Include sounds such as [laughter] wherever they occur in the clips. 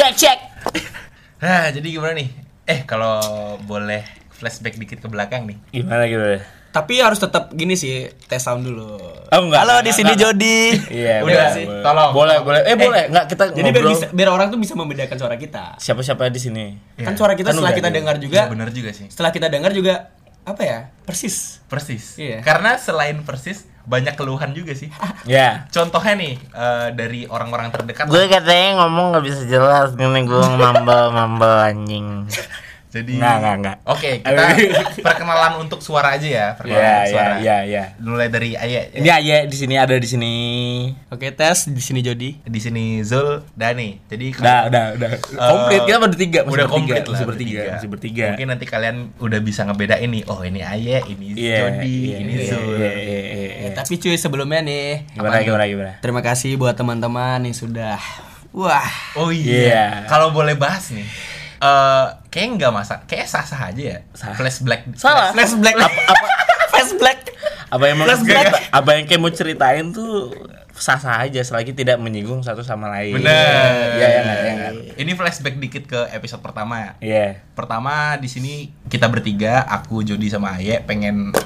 Cek cek. Nah, [laughs] jadi gimana nih? Eh, kalau boleh flashback dikit ke belakang nih. Gimana gimana? Tapi harus tetap gini sih, tes sound dulu. Oh, enggak, Halo enggak, di sini enggak. Jody. [laughs] Iya, Udah sih, boleh. tolong. Boleh, boleh. Eh, boleh. Enggak kita Jadi biar bisa, biar orang tuh bisa membedakan suara kita. Siapa-siapa di sini? Kan suara kita Kan setelah kita gitu. dengar juga, Iya, bener juga sih. setelah kita dengar juga apa ya? Persis. Persis. Iya. Karena selain persis, banyak keluhan juga sih. Ya. Contohnya nih, eh, dari orang-orang terdekat. Gue katanya ngomong nggak bisa jelas, gini gue mambal mambal anjing. [laughs] Jadi Nggak, nggak, nggak. Oke, [laughs] kita perkenalan untuk suara aja ya, perkenalan Ya, untuk ya, suara. ya, ya. Mulai dari Ayah. Ini Aye di sini ada di sini. Oke, tes di sini Jody. Di sini Zul, Dani. Jadi Udah, udah, udah. Komplit kita bertiga, masih udah bertiga, komplit lah masih bertiga, masih bertiga. Mungkin nanti kalian udah bisa ngebedain nih. Oh, ini Ayah, ini Iya, Jody, iya, ini iya, Zul. iya, iya, iya, iya. Tapi cuy sebelumnya nih, Gimana, gimana, gimana? terima kasih buat teman-teman yang sudah Wah, Oh iya. Iya. Kalau boleh bahas nih. Eh, kayak nggak masa, kayak sah-sah aja ya. Sah. Flash black. Salah. flash black. Apa, apa, flash black. apa yang mau Flash black. apa yang kayak mau ceritain tuh sah-sah aja selagi tidak menyinggung satu sama lain. Bener. Iya, ya, ya, ya. Ini flashback dikit ke episode pertama ya. Iya. Pertama di sini kita bertiga, aku Jody sama Aye pengen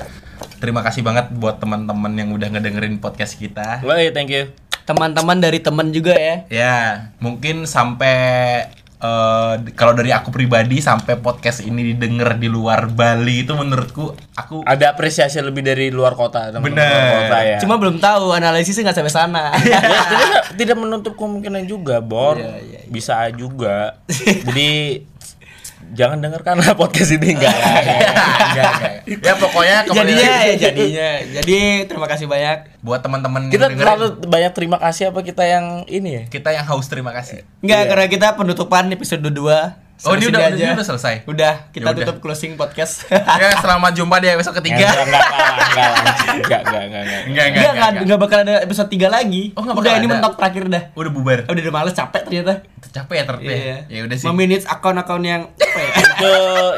terima kasih banget buat teman-teman yang udah ngedengerin podcast kita. Woi, thank you. Teman-teman dari temen juga ya. Ya, mungkin sampai eh, kalau dari aku pribadi sampai podcast ini didengar di luar Bali itu menurutku aku Ada apresiasi lebih dari luar kota, teman-teman Bener. luar kota ya. Cuma belum tahu analisisnya nggak sampai sana. [laughs] Ya, tidak, tidak menutup kemungkinan juga, Bor. Iya, iya, iya. Bisa juga. [laughs] Jadi jangan dengarkan lah podcast ini enggak. [laughs] Enggak, enggak. ya pokoknya jadinya ya jadinya. Jadi terima kasih banyak. buat teman-teman kita yang terlalu banyak terima kasih apa kita yang ini ya? kita yang haus terima kasih. Enggak, Iya. karena kita penutupan episode 2 Oh, ini udah- ini udah selesai? Udah, kita Ya udah. tutup closing podcast. [laughs] ya, selamat jumpa di episode ketiga. Enggak, enggak, enggak, enggak, enggak, enggak, enggak, enggak. Enggak, enggak, Enggak, enggak, enggak, enggak. enggak bakal ada episode 3 lagi. Oh, nggak udah ini mentok terakhir dah. Udah bubar. Udah udah males capek ternyata. Capek ya terpe. Iya. Ya udah sih. Memanage akun-akun yang apa [laughs] ya? Itu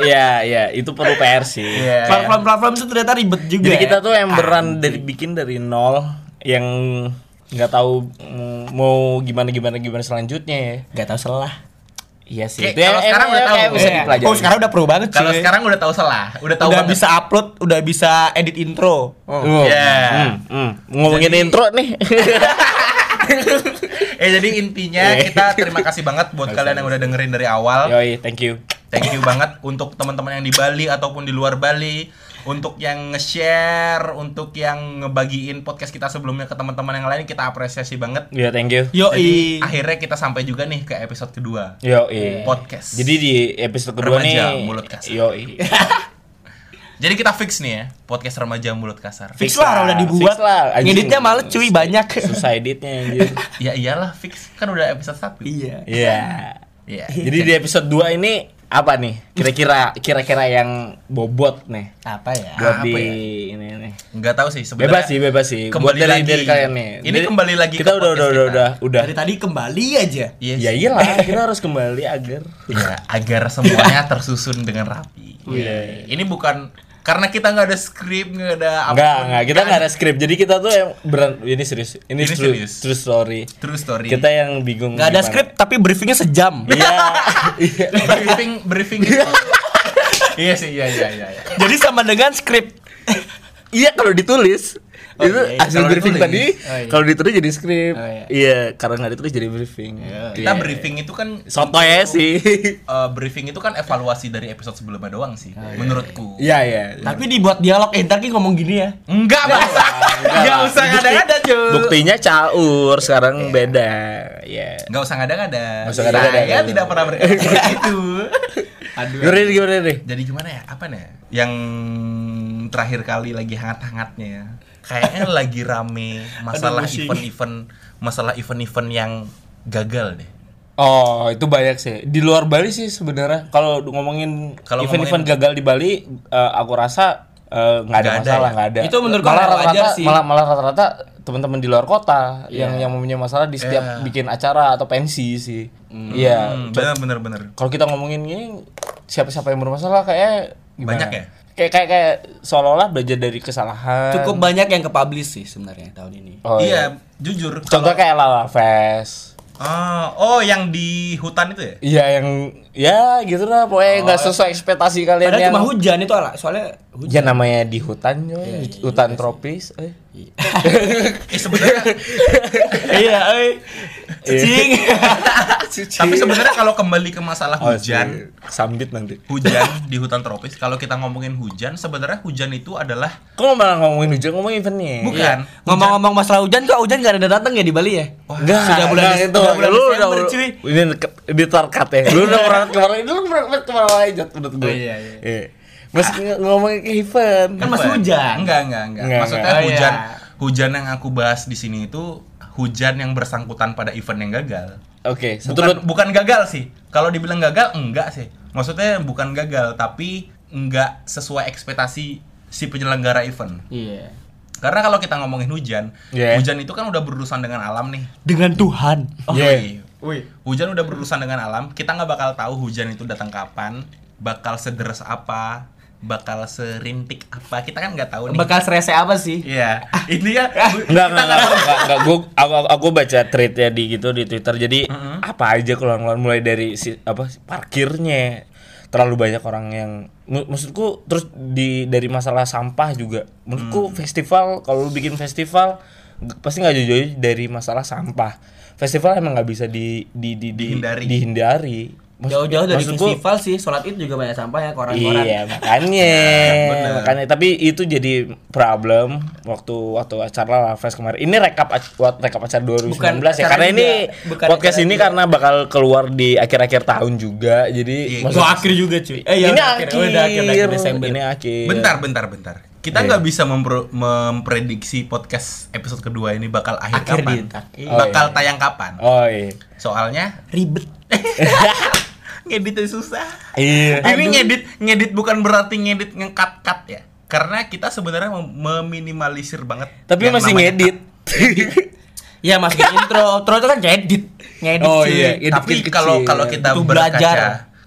ya, ya, itu perlu PR sih. Iya. Platform-platform itu ternyata ribet juga. Jadi ya. kita tuh yang beran dari bikin dari nol yang nggak tahu mau gimana gimana gimana selanjutnya ya. nggak tahu salah. Iya sih. Kayak Itu yang- kalau sekarang udah tahu. bisa Iya. dipelajari. Oh, sekarang udah pro banget Kalau cuy. sekarang udah tahu salah, udah tahu udah banget. bisa upload, udah bisa edit intro. Oh. Iya. Hmm, hmm. Ngomongin Jadi- intro nih. [laughs] eh jadi intinya kita terima kasih banget buat kalian yang udah dengerin dari awal. Yoi, thank you. Thank you banget untuk teman-teman yang di Bali ataupun di luar Bali, untuk yang nge-share, untuk yang ngebagiin podcast kita sebelumnya ke teman-teman yang lain kita apresiasi banget. Iya, thank you. Yo, Jadi akhirnya kita sampai juga nih ke episode kedua. Yoi. Podcast. Jadi di episode kedua Remaja nih Mulut Kasar. Yoi. [laughs] Jadi kita fix nih ya, podcast remaja mulut kasar. Fix lah udah dibuat. Fix lah, anjing. Ngeditnya males cuy banyak. Susah editnya anjir. [laughs] Ya iyalah fix, kan udah episode 1. iya. Iya. Iya. Jadi di episode 2 ini apa nih? Kira-kira kira-kira yang bobot nih Apa ya? buat Apa di ya? ini nih. Nggak tahu sih sebenarnya. Bebas sih, bebas sih. Kembali Buat dari lagi. dari kalian nih. Ini Jadi, kembali lagi Kita ke udah udah udah kita. udah udah. Dari tadi kembali aja. Yes. Ya iyalah, [laughs] kita harus kembali agar Iya, agar semuanya tersusun dengan rapi. Iya. Ini bukan karena kita nggak ada skrip, nggak ada apa. Enggak, enggak, kita enggak ada skrip. Jadi kita tuh yang beran ini serius. Ini, Ini true, serius. true story. True story. Kita yang bingung. Nggak ada skrip tapi briefingnya sejam. Iya. Iya. [laughs] briefing briefing itu. iya sih, iya iya iya. iya. Jadi sama dengan skrip. Iya kalau ditulis [laughs] Oh, itu iya, iya. hasil Kalau briefing tadi Oh, iya. kalau ditulis jadi skrip Oh, iya. iya karena nggak ditulis jadi briefing Kita Iya. briefing itu kan soto ya sih [laughs] eh, briefing itu kan evaluasi dari episode sebelumnya doang sih, menurutku. iya iya Tapi dibuat dialog eh, ntar ngomong gini ya. Enggak, Bang. Enggak usah ngada-ngada, cuy. buktinya caur sekarang beda ya Enggak usah ngada-ngada. Saya tidak pernah berkata [laughs] itu. Aduh. gimana nih, gimana nih Jadi gimana ya? Apa nih? Yang terakhir kali lagi hangat-hangatnya ya. Kayaknya lagi rame masalah event-event masalah event-event yang gagal deh. Oh itu banyak sih di luar Bali sih sebenarnya kalau ngomongin Kalau event-event ngomongin- gagal di Bali eh, aku rasa eh, nggak ada Nggak ada masalah ya? nggak ada Itu menurut gua malah rata-rata sih. malah malah rata-rata teman-teman di luar kota yang yang mempunyai masalah di setiap Iya. bikin acara atau pensi sih iya Hmm, bener bener bener. kalau kita ngomongin ini siapa-siapa yang bermasalah kayak gimana? Banyak ya? Kayak kayak kayak seolah-olah belajar dari kesalahan. Cukup banyak yang ke publish sih sebenarnya tahun ini. Oh, iya, jujur. Contoh kayak Lala Fest. Ah, oh yang di hutan itu ya? Iya yang ya gitu lah pokoknya nggak sesuai ekspektasi kalian Padahal yang cuma hujan itu ala soalnya ya namanya di hutan coy. hutan tropis eh. Eh sebenarnya [laughs] iya, oi. Cing. [laughs] tapi sebenarnya kalau kembali ke masalah Oh, hujan, si- sambit nanti hujan [laughs] di hutan tropis, kalau kita ngomongin hujan, sebenarnya hujan itu adalah kok malah ngomongin hujan ngomongin eventnya bukan Ngomong-ngomong masalah hujan kok hujan gak ada datang ya di Bali ya? Enggak, Sudah bulan itu. sudah bulan lu udah cuy. Ini ke- di tarkat ya. Lu udah pernah kemarin, lu pernah pernah ke mana aja menurut gue. Oh, iya, iya. Mas ng- ngomongin ke event. Kan masih hujan. Enggak, enggak, enggak. Enggak, Maksudnya enggak. Oh, hujan iya. hujan yang aku bahas di sini itu hujan yang bersangkutan pada event yang gagal. Oke, Bukan, seturut bukan gagal sih. Kalau dibilang gagal enggak sih. Maksudnya bukan gagal tapi enggak sesuai ekspektasi si penyelenggara event. Iya. Karena kalau kita ngomongin hujan, Yeah. hujan itu kan udah berurusan dengan alam nih. Dengan Tuhan. Oh, Yeah. iya. Wih. Hujan udah berurusan dengan alam, kita nggak bakal tahu hujan itu datang kapan, bakal sederes apa, bakal serintik apa, kita kan nggak tahu nih. Bakal serese apa sih? Iya, [laughs] ini ya. Enggak, enggak, enggak, enggak, enggak. Gua, aku, aku baca tweetnya di gitu di Twitter. Jadi apa aja keluar-keluar mulai dari si apa parkirnya terlalu banyak orang yang maksudku terus di dari masalah sampah juga. Menurutku festival kalau lu bikin festival pasti nggak jauh-jauh dari masalah sampah. Festival emang nggak bisa di, di, di, di- Dihindari. dihindari. Jauh-jauh dari festival sih, sholat id juga banyak sampah ya koran-koran. Iya makanya, [laughs] Bener. makanya. Tapi itu jadi problem waktu waktu acara Lavest kemarin. Ini rekap rekap acara 2019 Bukan ya. Karena juga. ini Bukan podcast ini juga. karena bakal keluar di akhir-akhir tahun juga. Jadi Iya, maksud- Gua akhir juga cuy. Eh ini udah akhir, Oh, udah akhir, udah akhir Desember. Ini akhir. Bentar, bentar, bentar. Kita Iya. nggak bisa mempro- memprediksi podcast episode kedua ini bakal akhir, Akhir kapan, di- akhir. bakal Oh, iya. tayang kapan. Oh iya. Soalnya Ribet. [laughs] ngeditnya susah. Iya. Ini ngedit ngedit bukan berarti ngedit ngekat cut ya. Karena kita sebenarnya mem- meminimalisir banget. Tapi masih ngedit. Iya masukin [laughs] intro, outro itu kan ngedit. Ngedit Oh, cuy. iya. Edit Tapi kalau kalau kita Butuh berkaca, belajar.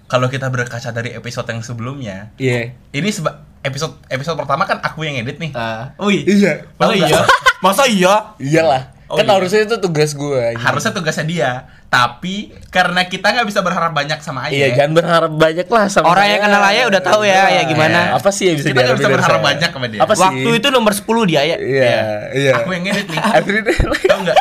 kalau kita berkaca dari episode yang sebelumnya, Iya. ini seba- episode episode pertama kan aku yang edit nih. Ah, wih. Iya. Masa iya? Masa iya? Iyalah. Oh, kan iya. harusnya itu tugas gue. Harusnya tugasnya dia, tapi karena kita nggak bisa berharap banyak sama Aye, Iya, jangan berharap banyak lah sama Orang saya. yang kenal Ayah udah tahu ya, ya gimana. Apa sih yang bisa Kita nggak bisa berharap saya? banyak sama dia. Apa sih? Waktu itu nomor 10 dia ya. Iya, iya. Aku yang ngedit nih. Tahu nggak?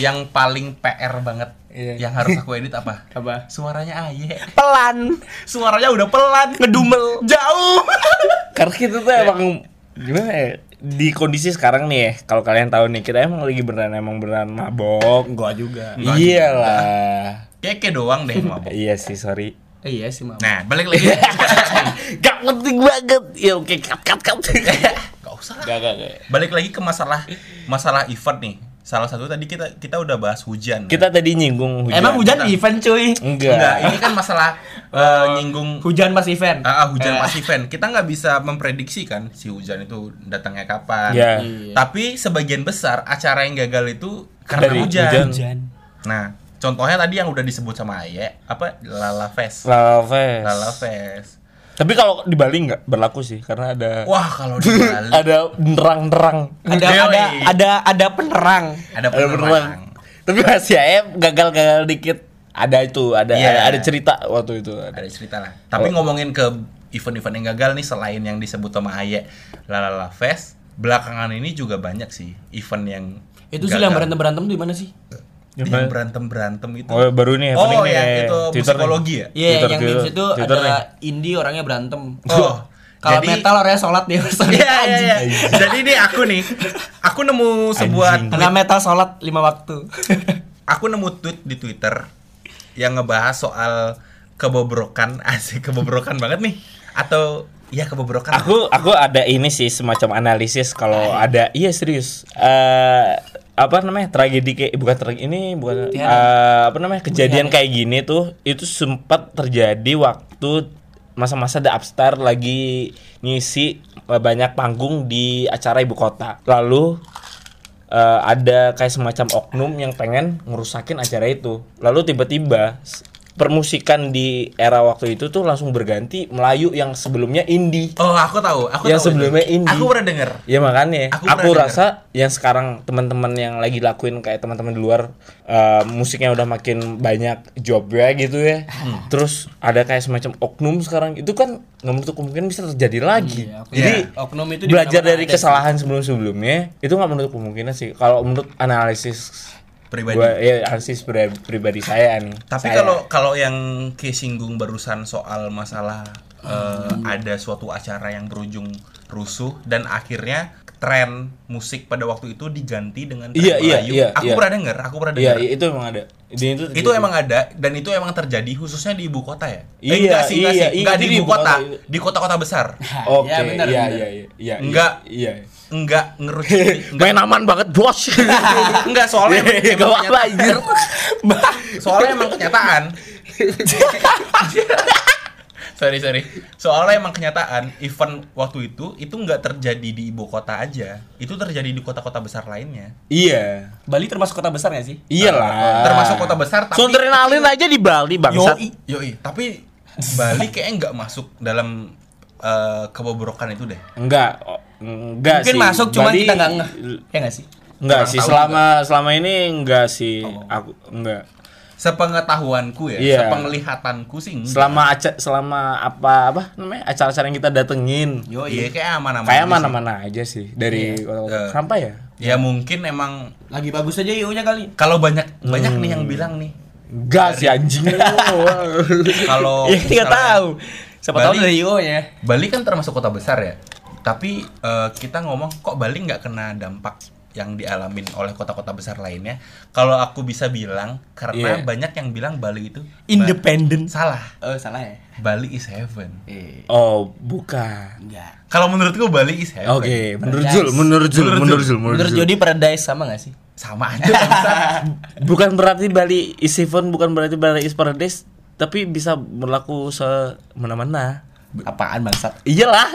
yang paling PR banget, Iya. yang harus aku edit apa? [laughs] Apa? Suaranya Aye. Pelan. Suaranya udah pelan, ngedumel, jauh. Karena kita tuh emang gimana ya? Di kondisi sekarang nih ya, kalau kalian tahu nih, kita emang lagi beneran emang beneran mabok. Gua juga. Iyalah. Keke doang deh mabok. [laughs] Iya sih, sorry. Eh, iya sih, Mam. Nah, balik lagi. [laughs] Gak penting banget. Ya oke, cut cut cut. Gak usah. Gak gak gak. Balik lagi ke masalah masalah event nih. Salah satu tadi kita kita udah bahas hujan. Kita tadi nyinggung hujan. Emang hujan event cuy. Enggak. Enggak, ini kan masalah [laughs] eh, nyinggung Hujan pas event. Ah, ah, hujan Eh, pas event. Kita nggak bisa memprediksi kan si hujan itu datangnya kapan. Iya. Iya. Tapi sebagian besar acara yang gagal itu karena Dari hujan. hujan. Hujan. Nah, contohnya tadi yang udah disebut sama Aye, apa Lala Fest. Lalafest. Lala Fest. Tapi kalau di Bali nggak berlaku sih, karena ada Wah, kalau di [laughs] Bali ada nerang-nerang. Ada Yoi. ada ada ada penerang. ada ada penerang. penerang. Tapi masih ya gagal-gagal dikit. Ada itu, ada Iya. ada, ada cerita waktu itu. Ada. Ada cerita lah. Tapi Oh. ngomongin ke event-event yang gagal nih selain yang disebut sama Aye, Lala Fest, belakangan ini juga banyak sih event yang Itu sih gagal. yang berantem berantem di mana sih? Yang berantem berantem itu. Oh, baru nih Oh, happening nih, ya, ya, itu Twitter psikologi nih. ya? Iya, Twitter, yang di Twitter. situ Twitter ada nih. indie orangnya berantem. Oh. Kalau jadi- metal orangnya sholat dia [laughs] sholat Iya, iya, iya. anjing. Jadi ini aku nih, aku nemu sebuah Anjing. Karena metal sholat lima waktu. [laughs] aku nemu tweet di Twitter yang ngebahas soal kebobrokan, [laughs] asik kebobrokan banget nih. Atau ya kebobrokan. Aku aku ada ini sih semacam analisis kalau ada iya serius. Eh apa namanya tragedi kayak bukan tragedi ini bukan Tiara. eh, apa namanya kejadian kayak gini tuh itu sempat terjadi waktu masa-masa The Upstart lagi ngisi eh, banyak panggung di acara ibu kota. Lalu eh, ada kayak semacam oknum yang pengen ngerusakin acara itu. Lalu tiba-tiba permusikan di era waktu itu tuh langsung berganti Melayu yang sebelumnya indie. Oh, aku tahu. Aku Yang tahu sebelumnya itu. indie. Aku pernah denger. Ya makanya Aku aku, rasa yang sekarang teman-teman yang lagi lakuin kayak teman-teman di luar eh, musiknya udah makin banyak jobnya gitu ya. Hmm. Terus ada kayak semacam oknum sekarang itu kan nggak menutup kemungkinan bisa terjadi lagi. Iya, oknum. Jadi Iya, oknum itu belajar dari kesalahan sebelum-sebelumnya itu nggak menutup kemungkinan sih. Kalau menurut analisis Pribadi. gua, ya analisis pri- pribadi saya nih. Tapi kalau kalau yang kesinggung barusan soal masalah eh, ada suatu acara yang berujung rusuh dan akhirnya tren musik pada waktu itu diganti dengan tren Iya, iya, Melayu. iya, aku iya. pernah denger, aku pernah Iya, denger. itu emang ada. Di itu, itu emang ada dan itu emang terjadi khususnya di ibu kota ya? Iya, eh, enggak sih, enggak iya, sih. Enggak iya, di di ibu kota, kota. di kota-kota besar. [laughs] Oke, Ya, benar, iya, benar. iya, iya, iya. Enggak. Iya. Enggak ngerucut. [laughs] enggak, Main aman banget, Bos. [laughs] enggak soalnya emang, emang apa-apa anjir. soalnya emang kenyataan sorry sorry soalnya emang kenyataan event waktu itu itu nggak terjadi di ibu kota aja itu terjadi di kota-kota besar lainnya Iya. Bali termasuk kota besar gak sih? Iyalah. termasuk kota besar tapi Soundrenalin aja di Bali, bangsat. Yoi. yoi tapi Bali kayaknya nggak masuk dalam eh, kebobrokan itu deh Enggak, oh, enggak Mungkin sih. masuk cuma Bali- kita nggak ngeh. Ya gak sih? Enggak sih, selama selama ini enggak sih. Aku enggak. Sepengetahuanku ya Iya. sepenglihatanku sih enggak. Selama aca selama apa apa namanya acara-acara yang kita datengin. Yo, iya kayak aman-aman Kayak aja mana-mana aja sih dari kota-kota. Eh. Kenapa ya? sih. ya mungkin emang Lagi bagus aja IO-nya kali. kalau banyak banyak nih Hmm. yang bilang nih Enggak sih anjing. [laughs] kalau ya kita tahu. Siapa tahu dari IO-nya. Bali kan termasuk kota besar ya. Tapi eh, kita ngomong kok Bali nggak kena dampak yang dialamin oleh kota-kota besar lainnya. Kalau aku bisa bilang karena Iya. banyak yang bilang Bali itu Independen. salah. Oh, salah ya? Bali is heaven. Eh, oh, bukan. enggak. Kalau menurutku Bali is heaven. Oke, menurut. Zul, menurut Zul, Menurut menurut Zul. Zul, menurut Menurut. Jody Paradise sama gak sih? Sama aja. [laughs] Bukan berarti Bali is heaven, bukan berarti Bali is paradise, tapi bisa berlaku semena-mana. Apaan bangsat? Iyalah,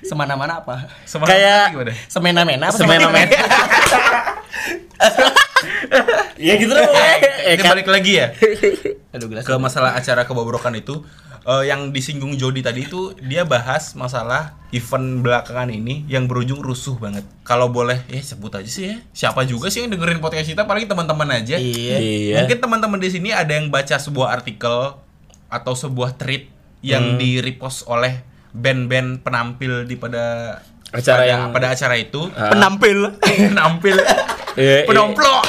Semana-mana apa? Sama Kayak- gimana? Semena-mena apa? semena-mena. [laughs] ya gitu loh. Eh, Ini kan? balik lagi ya [laughs] Aduh, gelas. ke masalah acara kebobrokan itu. Eh, yang disinggung Jody tadi itu dia bahas masalah event belakangan ini yang berujung rusuh banget. Kalau boleh, eh sebut aja sih ya. Siapa juga sih yang dengerin podcast kita? Paling teman-teman aja. Iya. Iya. Mungkin teman-teman di sini ada yang baca sebuah artikel atau sebuah tweet yang Hmm. di repost oleh band-band penampil di pada Acara pada, yang- pada acara itu. Ah. Penampil. [laughs] penampil [laughs] Iya, iya. penomplok.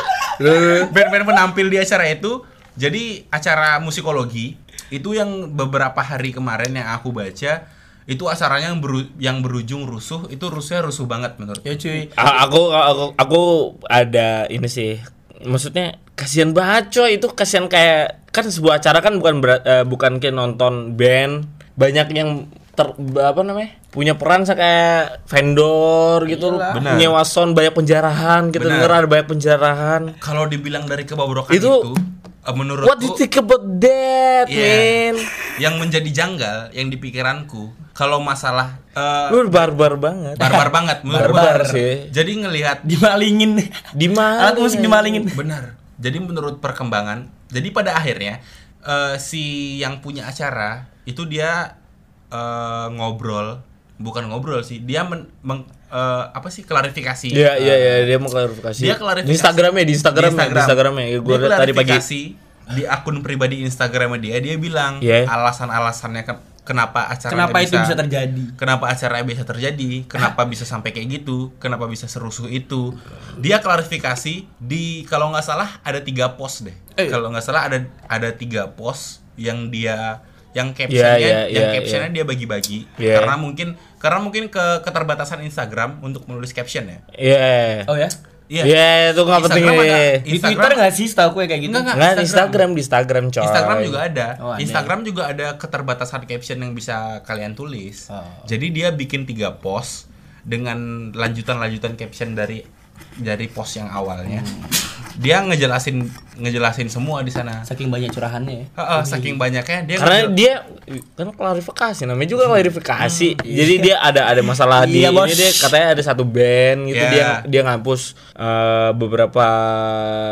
[laughs] Band-band penampil di acara itu. Jadi acara musikologi itu yang beberapa hari kemarin yang aku baca itu acaranya yang, beru- yang berujung rusuh itu rusuhnya rusuh banget menurut Ya cuy. A- aku, aku aku ada ini sih. Maksudnya kasihan banget coy itu kasihan kayak kan sebuah acara kan bukan eh, bukan kayak nonton band banyak yang ter apa namanya punya peran kayak vendor gitu Iyalah. Benar. nyewa sound banyak penjarahan kita Benar. denger ada banyak penjarahan kalau dibilang dari kebobrokan itu, Itu- eh, menurutku what do you think about that Iya. man [laughs] yang menjadi janggal yang di pikiranku kalau masalah eh, lu barbar banget barbar [laughs] banget menurut Barbar gua. sih. jadi ngelihat Dimalingin. di mana Alat musik dimalingin. benar jadi menurut perkembangan jadi pada akhirnya eh, si yang punya acara itu dia eh, ngobrol bukan ngobrol sih dia men, meng- eh, apa sih klarifikasi Iya iya Eh, iya dia mau klarifikasi. dia klarifikasi Di Instagramnya di Instagram di Instagramnya Dia gue liat tadi pagi. di akun pribadi Instagramnya dia dia bilang Iya. alasan-alasannya ke- kenapa acara Kenapa itu bisa terjadi? kenapa acaranya bisa terjadi kenapa bisa sampai kayak gitu kenapa bisa serusuh itu dia klarifikasi di kalau nggak salah ada tiga post deh Eh. kalau nggak salah ada ada tiga post yang dia yang captionnya iya, yang iya, captionnya dia bagi-bagi Iya. karena mungkin karena mungkin ke keterbatasan Instagram untuk menulis caption ya Iya. Oh ya? Iya. Iya itu nggak penting Instagram ada. ya. Di Twitter nggak sih setahu gue kayak gitu? Enggak, enggak. Instagram. Instagram di Instagram coy. Instagram juga ada. Oh, ada. Instagram juga ada keterbatasan caption yang bisa kalian tulis. Oh. Jadi dia bikin tiga post dengan lanjutan-lanjutan caption dari dari post yang awalnya. Dia ngejelasin ngejelasin semua di sana. Saking banyak curahannya ya. Heeh, saking banyaknya dia Karena ngejel- dia kan klarifikasi namanya juga klarifikasi. Jadi dia ada ada masalah di Iya, ini dia katanya ada satu band gitu Iya. dia dia ngapus eh, beberapa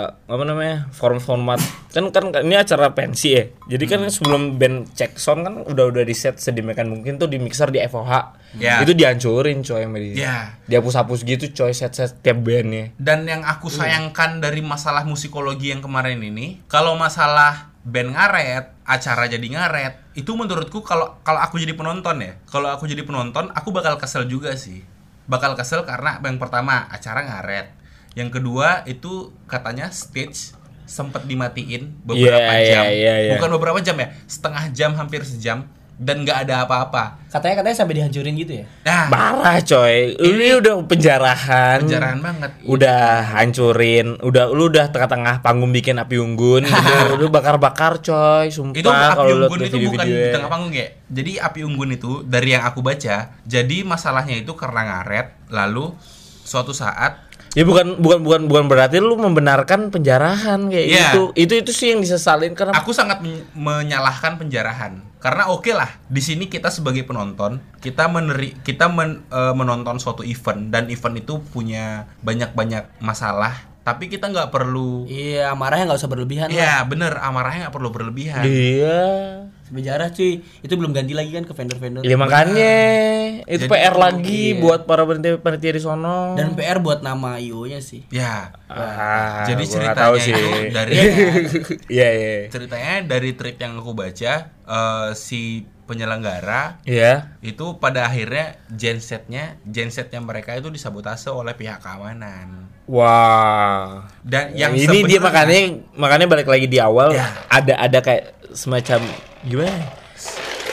apa namanya format-format kan kan ini acara pensi ya jadi kan Hmm. sebelum band cek sound kan udah udah di set sedemikian mungkin tuh di mixer di FOH Ya. itu dihancurin coy sama dia Ya. dihapus-hapus gitu coy set-set tiap bandnya Dan yang aku sayangkan dari masalah musikologi yang kemarin ini, kalau masalah band ngaret, acara jadi ngaret, itu menurutku kalau kalau aku jadi penonton ya, kalau aku jadi penonton, aku bakal kesel juga sih. Bakal kesel karena yang pertama acara ngaret, yang kedua itu katanya stage sempet dimatiin beberapa Iya, jam, iya, iya, iya. bukan beberapa jam ya, setengah jam hampir sejam dan nggak ada apa-apa. Katanya katanya sampai dihancurin gitu ya. Nah, parah coy ini udah penjarahan penjarahan banget. udah hancurin udah lu udah tengah-tengah panggung bikin api unggun [laughs] gitu. lu bakar-bakar coy sumpah itu api unggun itu bukan video-video di tengah panggung ya jadi api unggun itu dari yang aku baca jadi masalahnya itu karena ngaret lalu suatu saat Ya bukan bukan bukan bukan berarti lu membenarkan penjarahan kayak Iya. gitu. Itu itu sih yang disesalin karena aku sangat men- menyalahkan penjarahan karena oke lah di sini kita sebagai penonton kita meneri kita men- eh, menonton suatu event dan event itu punya banyak banyak masalah tapi kita nggak perlu Iya, marahnya nggak usah berlebihan lah. ya bener amarahnya nggak perlu berlebihan Iya. Sejarah cuy, itu belum ganti lagi kan ke vendor-vendor. Ya makanya itu Jadi PR itu, lagi iya. buat para panitia panitia di sono. Dan PR buat nama IO-nya sih. ya ah, jadi ceritanya tahu sih. itu dari Iya iya. [laughs] ceritanya dari trip yang aku baca eh, si penyelenggara Iya. itu pada akhirnya gensetnya gensetnya mereka itu disabotase oleh pihak keamanan Wah. dan yang ini dia makanya makanya balik lagi di awal Ya. ada ada kayak semacam gimana? ya?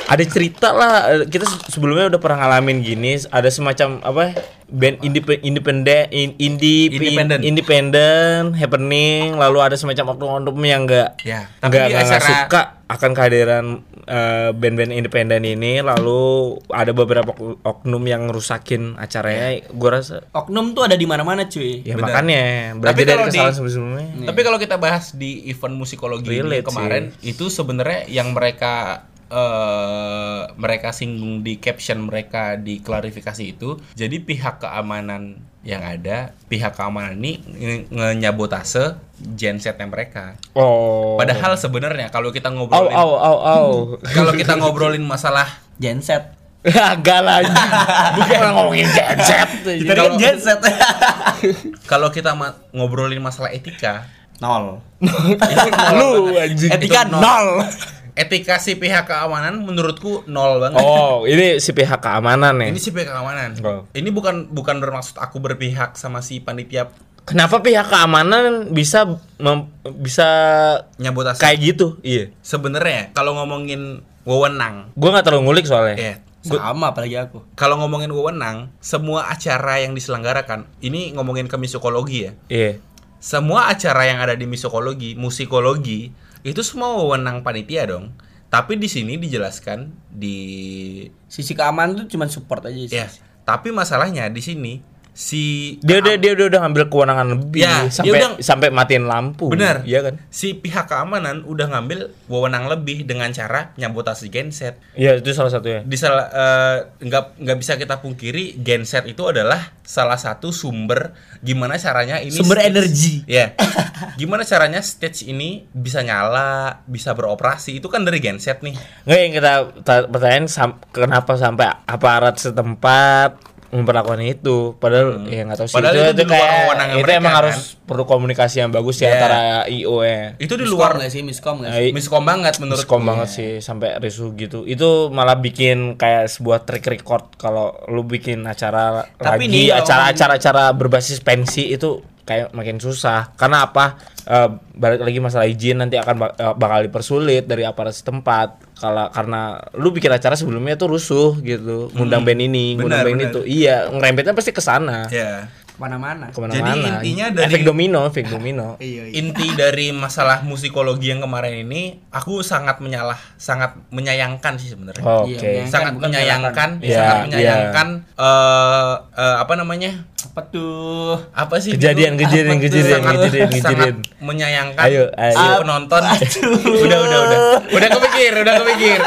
Ada cerita lah kita se- sebelumnya udah pernah ngalamin gini ada semacam apa band indep- independen in- indie Independen. independen happening lalu ada semacam oknum-oknum yang enggak Ya, tapi nggak di nggak acara- suka akan kehadiran eh, band-band independen ini lalu ada beberapa ok- oknum yang rusakin acaranya gua rasa Oknum tuh ada di mana-mana cuy. ya Benar. makanya Tapi belajar dari kesalahan sebelumnya Tapi kalau kita bahas di event musikologi ini Relate kemarin itu sebenarnya yang mereka eh mereka singgung di caption mereka di klarifikasi itu jadi pihak keamanan yang ada pihak keamanan ini nge- ngenyabotase gensetnya mereka. Oh. Padahal sebenarnya kalau kita ngobrolin au au au. [laughs] kalau kita ngobrolin masalah Genset. [laughs] Agak lagi. [laughs] Bukan ngomongin genset. Kita kan Kalau- genset. kalau kita ma- ngobrolin masalah etika Nol. Lu anjing. Etika nol. Etika si pihak keamanan menurutku nol banget. Oh, ini si pihak keamanan ya. Ini si pihak keamanan. Oh. Ini bukan bukan bermaksud aku berpihak sama si panitia Kenapa pihak keamanan bisa mem- bisa nyabotase. kayak gitu? Iya. Sebenarnya kalau ngomongin wewenang, Gua nggak terlalu ngulik soalnya. ya. Sama apalagi aku. Kalau ngomongin wewenang, semua acara yang diselenggarakan, ini ngomongin ke musikologi ya. Iya. Semua acara yang ada di musikologi, musikologi itu semua wewenang panitia dong. Tapi di sini dijelaskan di Sisi keamanan tuh cuma support aja sih. ya. Tapi masalahnya di sini si Dia udah dia udah, udah ngambil kewenangan lebih Ya, dia sampai udah- sampai matiin lampu. Bener. Iya kan? si pihak keamanan udah ngambil wewenang lebih dengan cara nyabotasi genset. Iya, itu salah satunya. Di salah eh, nggak nggak bisa kita pungkiri genset itu adalah salah satu sumber gimana caranya ini Sumber stage- energi. Ya. [laughs] Gimana caranya stage ini bisa nyala, bisa beroperasi itu kan dari genset nih. Nggak yang kita ta- pertanyaan sam- kenapa sampai aparat setempat memperlakukan itu padahal ya nggak tahu sih Hmm. Padahal itu, itu itu kayak itu mereka, emang kan? harus perlu komunikasi yang bagus ya Ya. antara IO ya Itu di luar nggak sih? Miskom nggak sih? Miskom banget menurut Miskom banget sih sampai risuh gitu itu malah bikin kayak sebuah track record kalau lu bikin acara Tapi lagi nih, kalau acara-acara acara berbasis pensi itu kayak makin susah karena apa Eh, balik lagi masalah izin nanti akan bak- eh, bakal dipersulit dari aparat setempat kalau karena lu bikin acara sebelumnya tuh rusuh gitu ngundang band ini ngundang Hmm. Band benar. itu iya ngerempetnya pasti ke sana Ya. Ke mana-mana. ke mana-mana Jadi intinya dari- efek domino efek domino [laughs] Iya, iya. Inti dari masalah musikologi yang kemarin ini aku sangat menyalah, sangat menyayangkan sih sebenarnya. oke Iya, sangat bukan menyayangkan, Iya, sangat iya. menyayangkan eh eh, apa namanya? Apa tuh? Apa sih? Kejadian, Bego? kejadian, kejadian, sangat, kejadian, sangat kejadian. menyayangkan Ayo, ayo. si penonton. udah, udah, udah. Udah kepikir, udah kepikir.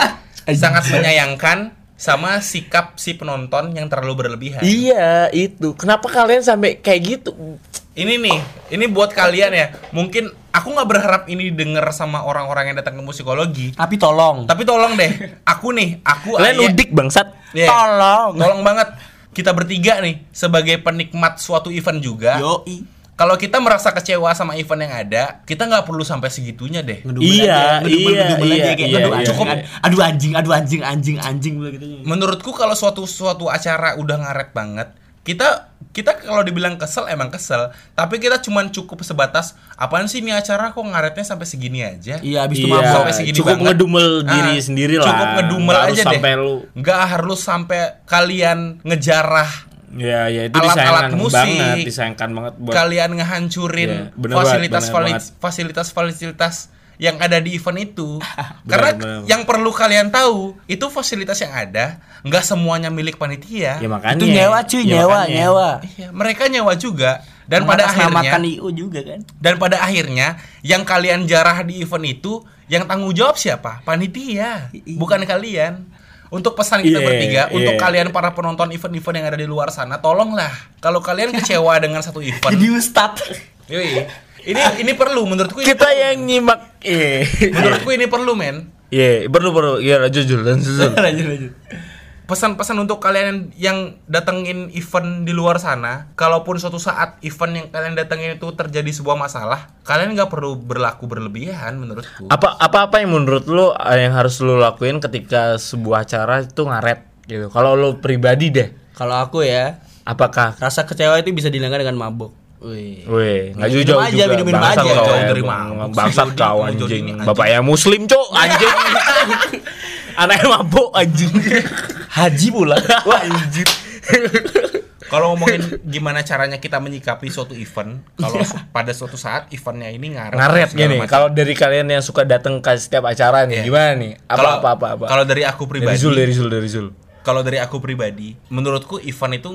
sangat menyayangkan sama sikap si penonton yang terlalu berlebihan. Iya itu. Kenapa kalian sampai kayak gitu? Ini nih, ini buat kalian ya. Mungkin aku nggak berharap ini denger sama orang-orang yang datang ke musikologi. Tapi tolong. Tapi tolong deh, aku nih, aku Kalian Ayah- udik bangsat. Iya. Tolong. Tolong banget. Kita bertiga nih sebagai penikmat suatu event juga. Yoi. Kalau kita merasa kecewa sama event yang ada, kita nggak perlu sampai segitunya deh. Ngedumel Iya, aja, ngedumel, iya, ngedumel iya, aja kayak iya, aduh, iya, cukup. iya. Aduh anjing, aduh anjing, anjing, anjing gitu. Menurutku kalau suatu suatu acara udah ngaret banget, kita kita kalau dibilang kesel emang kesel, tapi kita cuman cukup sebatas apaan sih ini acara kok ngaretnya sampai segini aja? Iya, habis itu Iya, sampai segini cukup banget. ngedumel diri Ah, sendiri lah. Cukup ngedumel Nggak aja deh. sampai lu Nggak harus sampai kalian ngejarah Ya, ya itu Alat-alat disayangkan musik. banget, disayangkan banget buat kalian ngehancurin bener fasilitas banget, bener fali- banget. fasilitas fasilitas yang ada di event itu [laughs] karena bener. yang perlu kalian tahu itu fasilitas yang ada nggak semuanya milik panitia ya makanya. Itu nyewa cuy, Ya, nyewa, makanya. nyewa. Iya, mereka nyewa juga dan pada Mengatasnamakan akhirnya IO juga kan. dan pada akhirnya yang kalian jarah di event itu yang tanggung jawab siapa panitia bukan kalian untuk pesan kita Iya, bertiga iya. untuk kalian para penonton event-event yang ada di luar sana tolonglah kalau kalian kecewa [laughs] dengan satu event Jadi ustad. Yoi. Ini ini perlu menurutku ini Kita perlu. yang nyimak. Iya. menurutku ini perlu men. Iya, perlu perlu. Iya, lanjut Jul, lanjut Jul. lanjut lanjut. Pesan-pesan untuk kalian yang datengin event di luar sana, kalaupun suatu saat event yang kalian datengin itu terjadi sebuah masalah, kalian nggak perlu berlaku berlebihan menurutku. apa apa apa yang menurut lu eh, yang harus lu lakuin ketika sebuah acara itu ngaret gitu kalau lu pribadi deh Kalau aku ya, apakah rasa kecewa itu bisa dihilangkan dengan mabuk. Wih. Nggak Minum jauh-jauh aja, juga. minum-minum Bangsat aja. kau, ya, dari mabuk sih, Bangsat kau anjing. ini anjing. Bapak yang muslim, cok, anjing. [laughs] Anaknya mabuk anjing. Haji pula. [laughs] Wah, anjing. Kalau ngomongin gimana caranya kita menyikapi suatu event, kalau su- pada suatu saat eventnya ini ngaret, Ngaret gini. Kalau dari kalian yang suka datang ke setiap acara nih, Iya. gimana nih? Apa apa apa apa? Kalau dari aku Dari pribadi, Zul, dari Zul, dari Zul. Kalau dari aku pribadi, menurutku event itu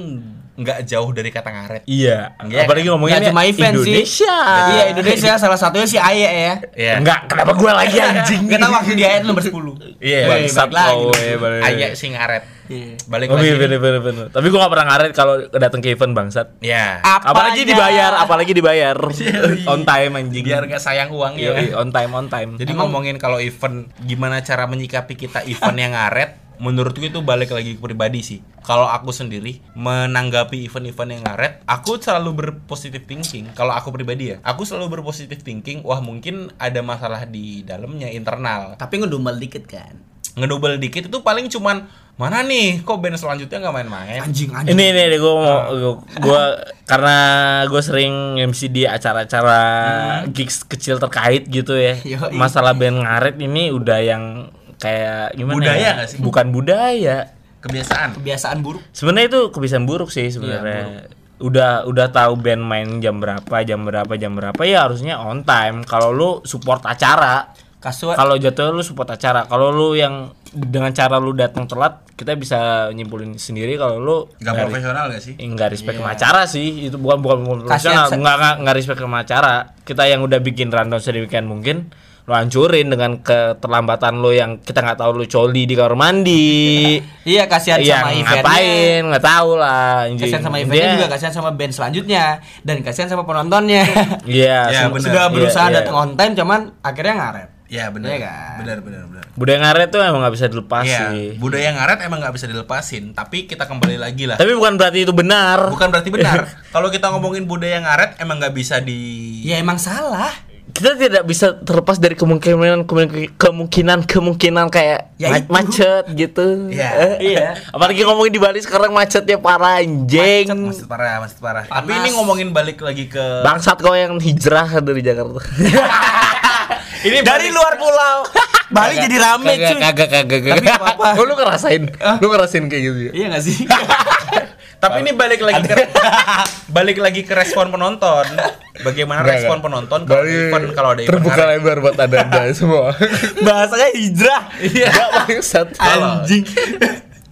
nggak jauh dari kata ngaret. Iya, Iya, apalagi kan? ngomongin Nggak cuma event sih. Indonesia. Iya Indonesia [laughs] salah satunya si Aye ya. Iya. Enggak, kenapa gua lagi anjing? Kita waktu di ayat nomor 10 Iya. Bangsat balik lagi. Ayah si ngaret. Iya. Balik Oh lagi. iya bener bener bener. Tapi gua gak pernah ngaret kalau datang ke event bangsat. Ya. Apalagi dibayar, apalagi dibayar. [laughs] on time anjing. Biar gak sayang uang ya. On time on time. Jadi ngomongin kalau event gimana cara menyikapi kita event yang ngaret, menurutku itu balik lagi ke pribadi sih. Kalau aku sendiri menanggapi event-event yang ngaret, aku selalu berpositif thinking. Kalau aku pribadi ya, aku selalu berpositif thinking. Wah mungkin ada masalah di dalamnya internal. Tapi ngedumel dikit kan. Ngedouble dikit itu paling cuman mana nih? Kok band selanjutnya nggak main-main? Anjing anjing. Ini ini gue mau gue karena gue sering MC di acara-acara gigs kecil terkait gitu ya. Yoi. Masalah band ngaret ini udah yang kayak gimana? Budaya ya? sih? Bukan budaya. Kebiasaan. Kebiasaan buruk. Sebenarnya itu kebiasaan buruk sih sebenarnya. udah udah tahu band main jam berapa, jam berapa, jam berapa ya harusnya on time. Kalau lu support acara, kalau jatuh lu support acara. Kalau lu yang dengan cara lu datang telat, kita bisa nyimpulin sendiri kalau lu Gak nggak profesional gak sih? nggak respect sama acara sih. Itu bukan bukan, profesional, nggak nggak nggak respect sama acara. Kita yang udah bikin rundown sedemikian mungkin lu hancurin dengan keterlambatan lu yang kita nggak tahu lu coli di kamar mandi. Iya kasihan yang sama eventnya. ngapain nggak tahu lah anjing. Kasihan sama eventnya Dia- juga kasihan sama band selanjutnya dan kasihan sama penontonnya. [laughs] Iya, Ya, sem- bener. Sudah berusaha Iya, iya. datang on time cuman akhirnya ngaret. Ya benar. Iya kan? Benar benar benar. Budaya ngaret tuh emang nggak bisa dilepas Iya, sih. budaya ngaret emang nggak bisa dilepasin, tapi kita kembali lagi lah. Tapi bukan berarti itu benar. Bukan berarti benar. [laughs] Kalau kita ngomongin budaya ngaret emang nggak bisa di Ya emang salah. Kita tidak bisa terlepas dari kemungkinan kemungkinan kemungkinan kayak Ya itu. macet gitu. Iya. [laughs] Iya. Apalagi ngomongin di Bali sekarang macetnya parah anjing. Macet parah, macet parah. Panas. Tapi ini ngomongin balik lagi ke Bangsat kau yang hijrah dari Jakarta. [laughs] ini Dari balik- luar pulau. Bali jadi rame Kagak cuy. kagak kagak kagak. Tapi apa-apa. Oh, lu ngerasain? Lu ngerasain kayak gitu ya? Iya gak sih? [laughs] Tapi ini balik lagi ke [laughs] balik lagi ke respon penonton. Bagaimana Enggak, respon penonton kalau event kalau ada event terbuka lebar buat anda [laughs] semua. Bahasanya hijrah. Iya. Gak bangsat. Anjing.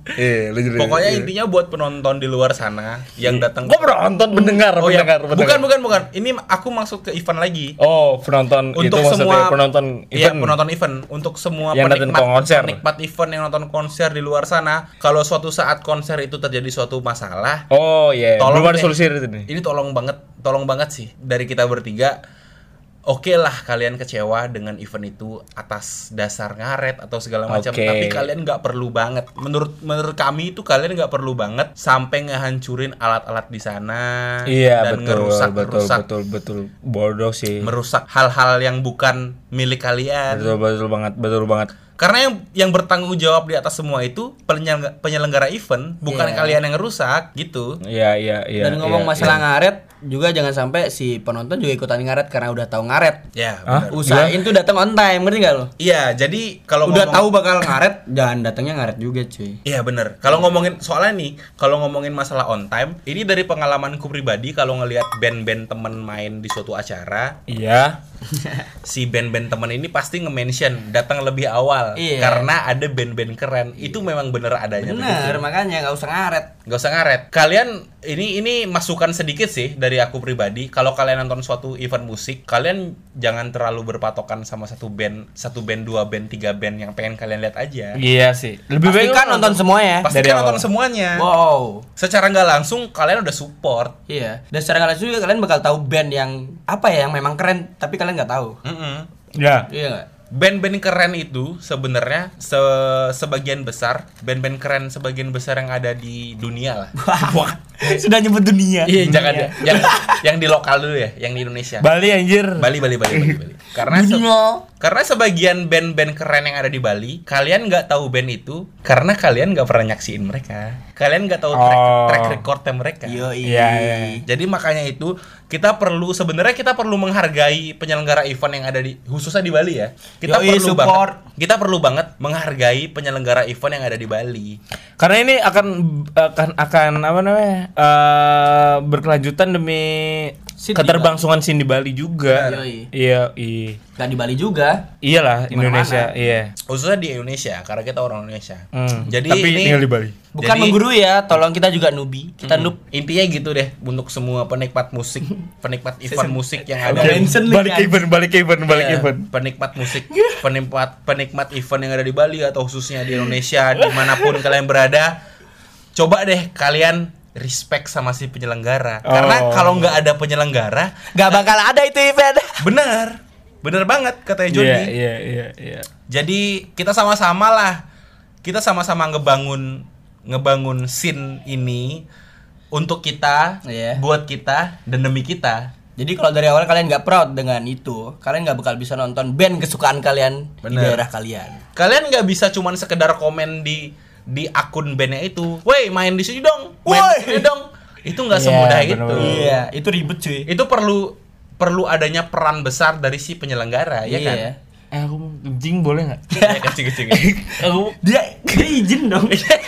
Iya, jadi- Pokoknya iya. intinya buat penonton di luar sana yang datang Gua penonton pendengar, Oh ya, pendengar, pendengar. bukan bukan bukan. Ini aku masuk ke event lagi. Oh, penonton itu Untuk maksudnya semua penonton Iya, event. penonton event. Untuk semua Yang penikmat konser. penikmat event yang nonton konser di luar sana, kalau suatu saat konser itu terjadi suatu masalah, Oh iya, Tolong belum ada solusi itu nih. ini tolong banget, tolong banget sih dari kita bertiga oke lah kalian kecewa dengan event itu atas dasar ngaret atau segala macam Oke. tapi kalian nggak perlu banget menurut menurut kami itu kalian nggak perlu banget sampai ngehancurin alat-alat di sana Iya dan betul, ngerusak betul, ngerusak betul, betul, bodoh sih. merusak hal-hal yang bukan milik kalian Betul, betul banget, betul banget. Karena yang yang bertanggung jawab di atas semua itu penyelenggara, penyelenggara event bukan Iya. kalian yang ngerusak gitu Iya, iya, iya. Dan ngomong iya, masalah iya. ngaret juga jangan sampai si penonton juga ikutan ngaret karena udah tahu ngaret. ya Hah? benar. Usahain tuh datang on time, ngerti gak lo? iya jadi kalau Udah ngomong- tahu bakal ngaret, jangan datangnya ngaret juga, cuy. Iya bener. Kalau ngomongin soalnya nih, kalau ngomongin masalah on time, ini dari pengalamanku pribadi kalau ngelihat band-band temen main di suatu acara, Iya. si band-band temen ini pasti nge-mention datang lebih awal Iya. karena ada band-band keren. Itu memang bener adanya Bener, begitu. makanya nggak usah ngaret. Gak usah ngaret. Kalian ini ini masukan sedikit sih dari aku pribadi. Kalau kalian nonton suatu event musik, kalian jangan terlalu berpatokan sama satu band, satu band, dua band, tiga band yang pengen kalian lihat aja. Iya sih. Lebih baik lu nonton semua ya. Pastikan Dari nonton semuanya. Wow. Secara nggak langsung kalian udah support. Iya. Dan secara nggak langsung juga kalian bakal tahu band yang apa ya yang memang keren tapi kalian nggak tahu. Mm-mm. Ya. Iya nggak? Band-band keren itu sebenarnya se- sebagian besar band-band keren sebagian besar yang ada di dunia lah. [laughs] Wah. Sudah nyebut dunia. Iya, jangan ya. Yang yang di lokal dulu ya, yang di Indonesia. Bali anjir. Bali, Bali, Bali, Bali, Bali. Karena Dunia. Karena sebagian band-band keren yang ada di Bali, kalian nggak tahu band itu karena kalian nggak pernah nyaksiin mereka. Kalian nggak tahu track, Oh. track recordnya mereka. Yo Iya, iya. Jadi makanya itu kita perlu sebenarnya kita perlu menghargai penyelenggara event yang ada di khususnya di Bali ya. Kita Yoi, perlu support. banget kita perlu banget menghargai penyelenggara event yang ada di Bali. Karena ini akan akan akan apa namanya? eh berkelanjutan demi Di keterbangsungan di Bali juga. Iya, iya. Gak di Bali juga. Iyalah. Indonesia, iya. Khususnya di Indonesia karena kita orang Indonesia. Hmm. Jadi Tapi ini tinggal di Bali. Bukan Jadi- menggurui ya, tolong kita juga nubi. Kita Hmm. noob. Intinya gitu deh untuk semua penikmat musik, penikmat [laughs] event musik yang ada link, balik event, balik event, balik Iya, event. penikmat musik, penikmat penikmat event yang ada di Bali atau khususnya di Indonesia di mana pun kalian berada, coba deh kalian respect sama si penyelenggara. Karena Oh. kalau nggak ada penyelenggara, Gak bakal ada itu event. [laughs] benar, benar banget katanya Jody. Iya, iya, iya, iya. Jadi kita sama-sama lah, kita sama-sama ngebangun ngebangun scene ini untuk kita, Iya. buat kita dan demi kita. Jadi kalau dari awal kalian nggak proud dengan itu, kalian nggak bakal bisa nonton band kesukaan kalian di Bener. daerah kalian. kalian nggak bisa cuman sekedar komen di di akun bandnya itu, woi main di sini dong, main Woi." di sini dong, itu nggak Iya, semudah itu. bener-bener. Iya, itu ribet cuy. Itu perlu perlu adanya peran besar dari si penyelenggara, ya kan? Iya. Eh, aku kencing boleh nggak? [laughs] Ya, kecil-kecil. [laughs] aku Dia dia izin dong.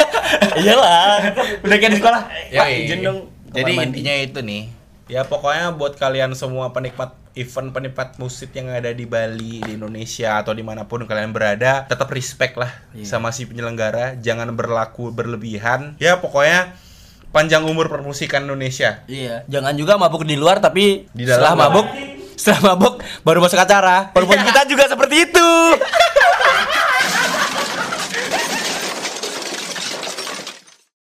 [laughs] iyalah. Udah kayak di sekolah. Ya, izin dong. Jadi intinya itu nih. Ya pokoknya buat kalian semua penikmat event penikmat musik yang ada di Bali, di Indonesia atau di mana pun kalian berada, tetap respect lah Iya. sama si penyelenggara, jangan berlaku berlebihan. Ya pokoknya panjang umur permusikan Indonesia. Iya, jangan juga mabuk di luar tapi Di dalam setelah mabuk setelah mabuk baru masuk acara. Walaupun [laughs] kita juga seperti itu.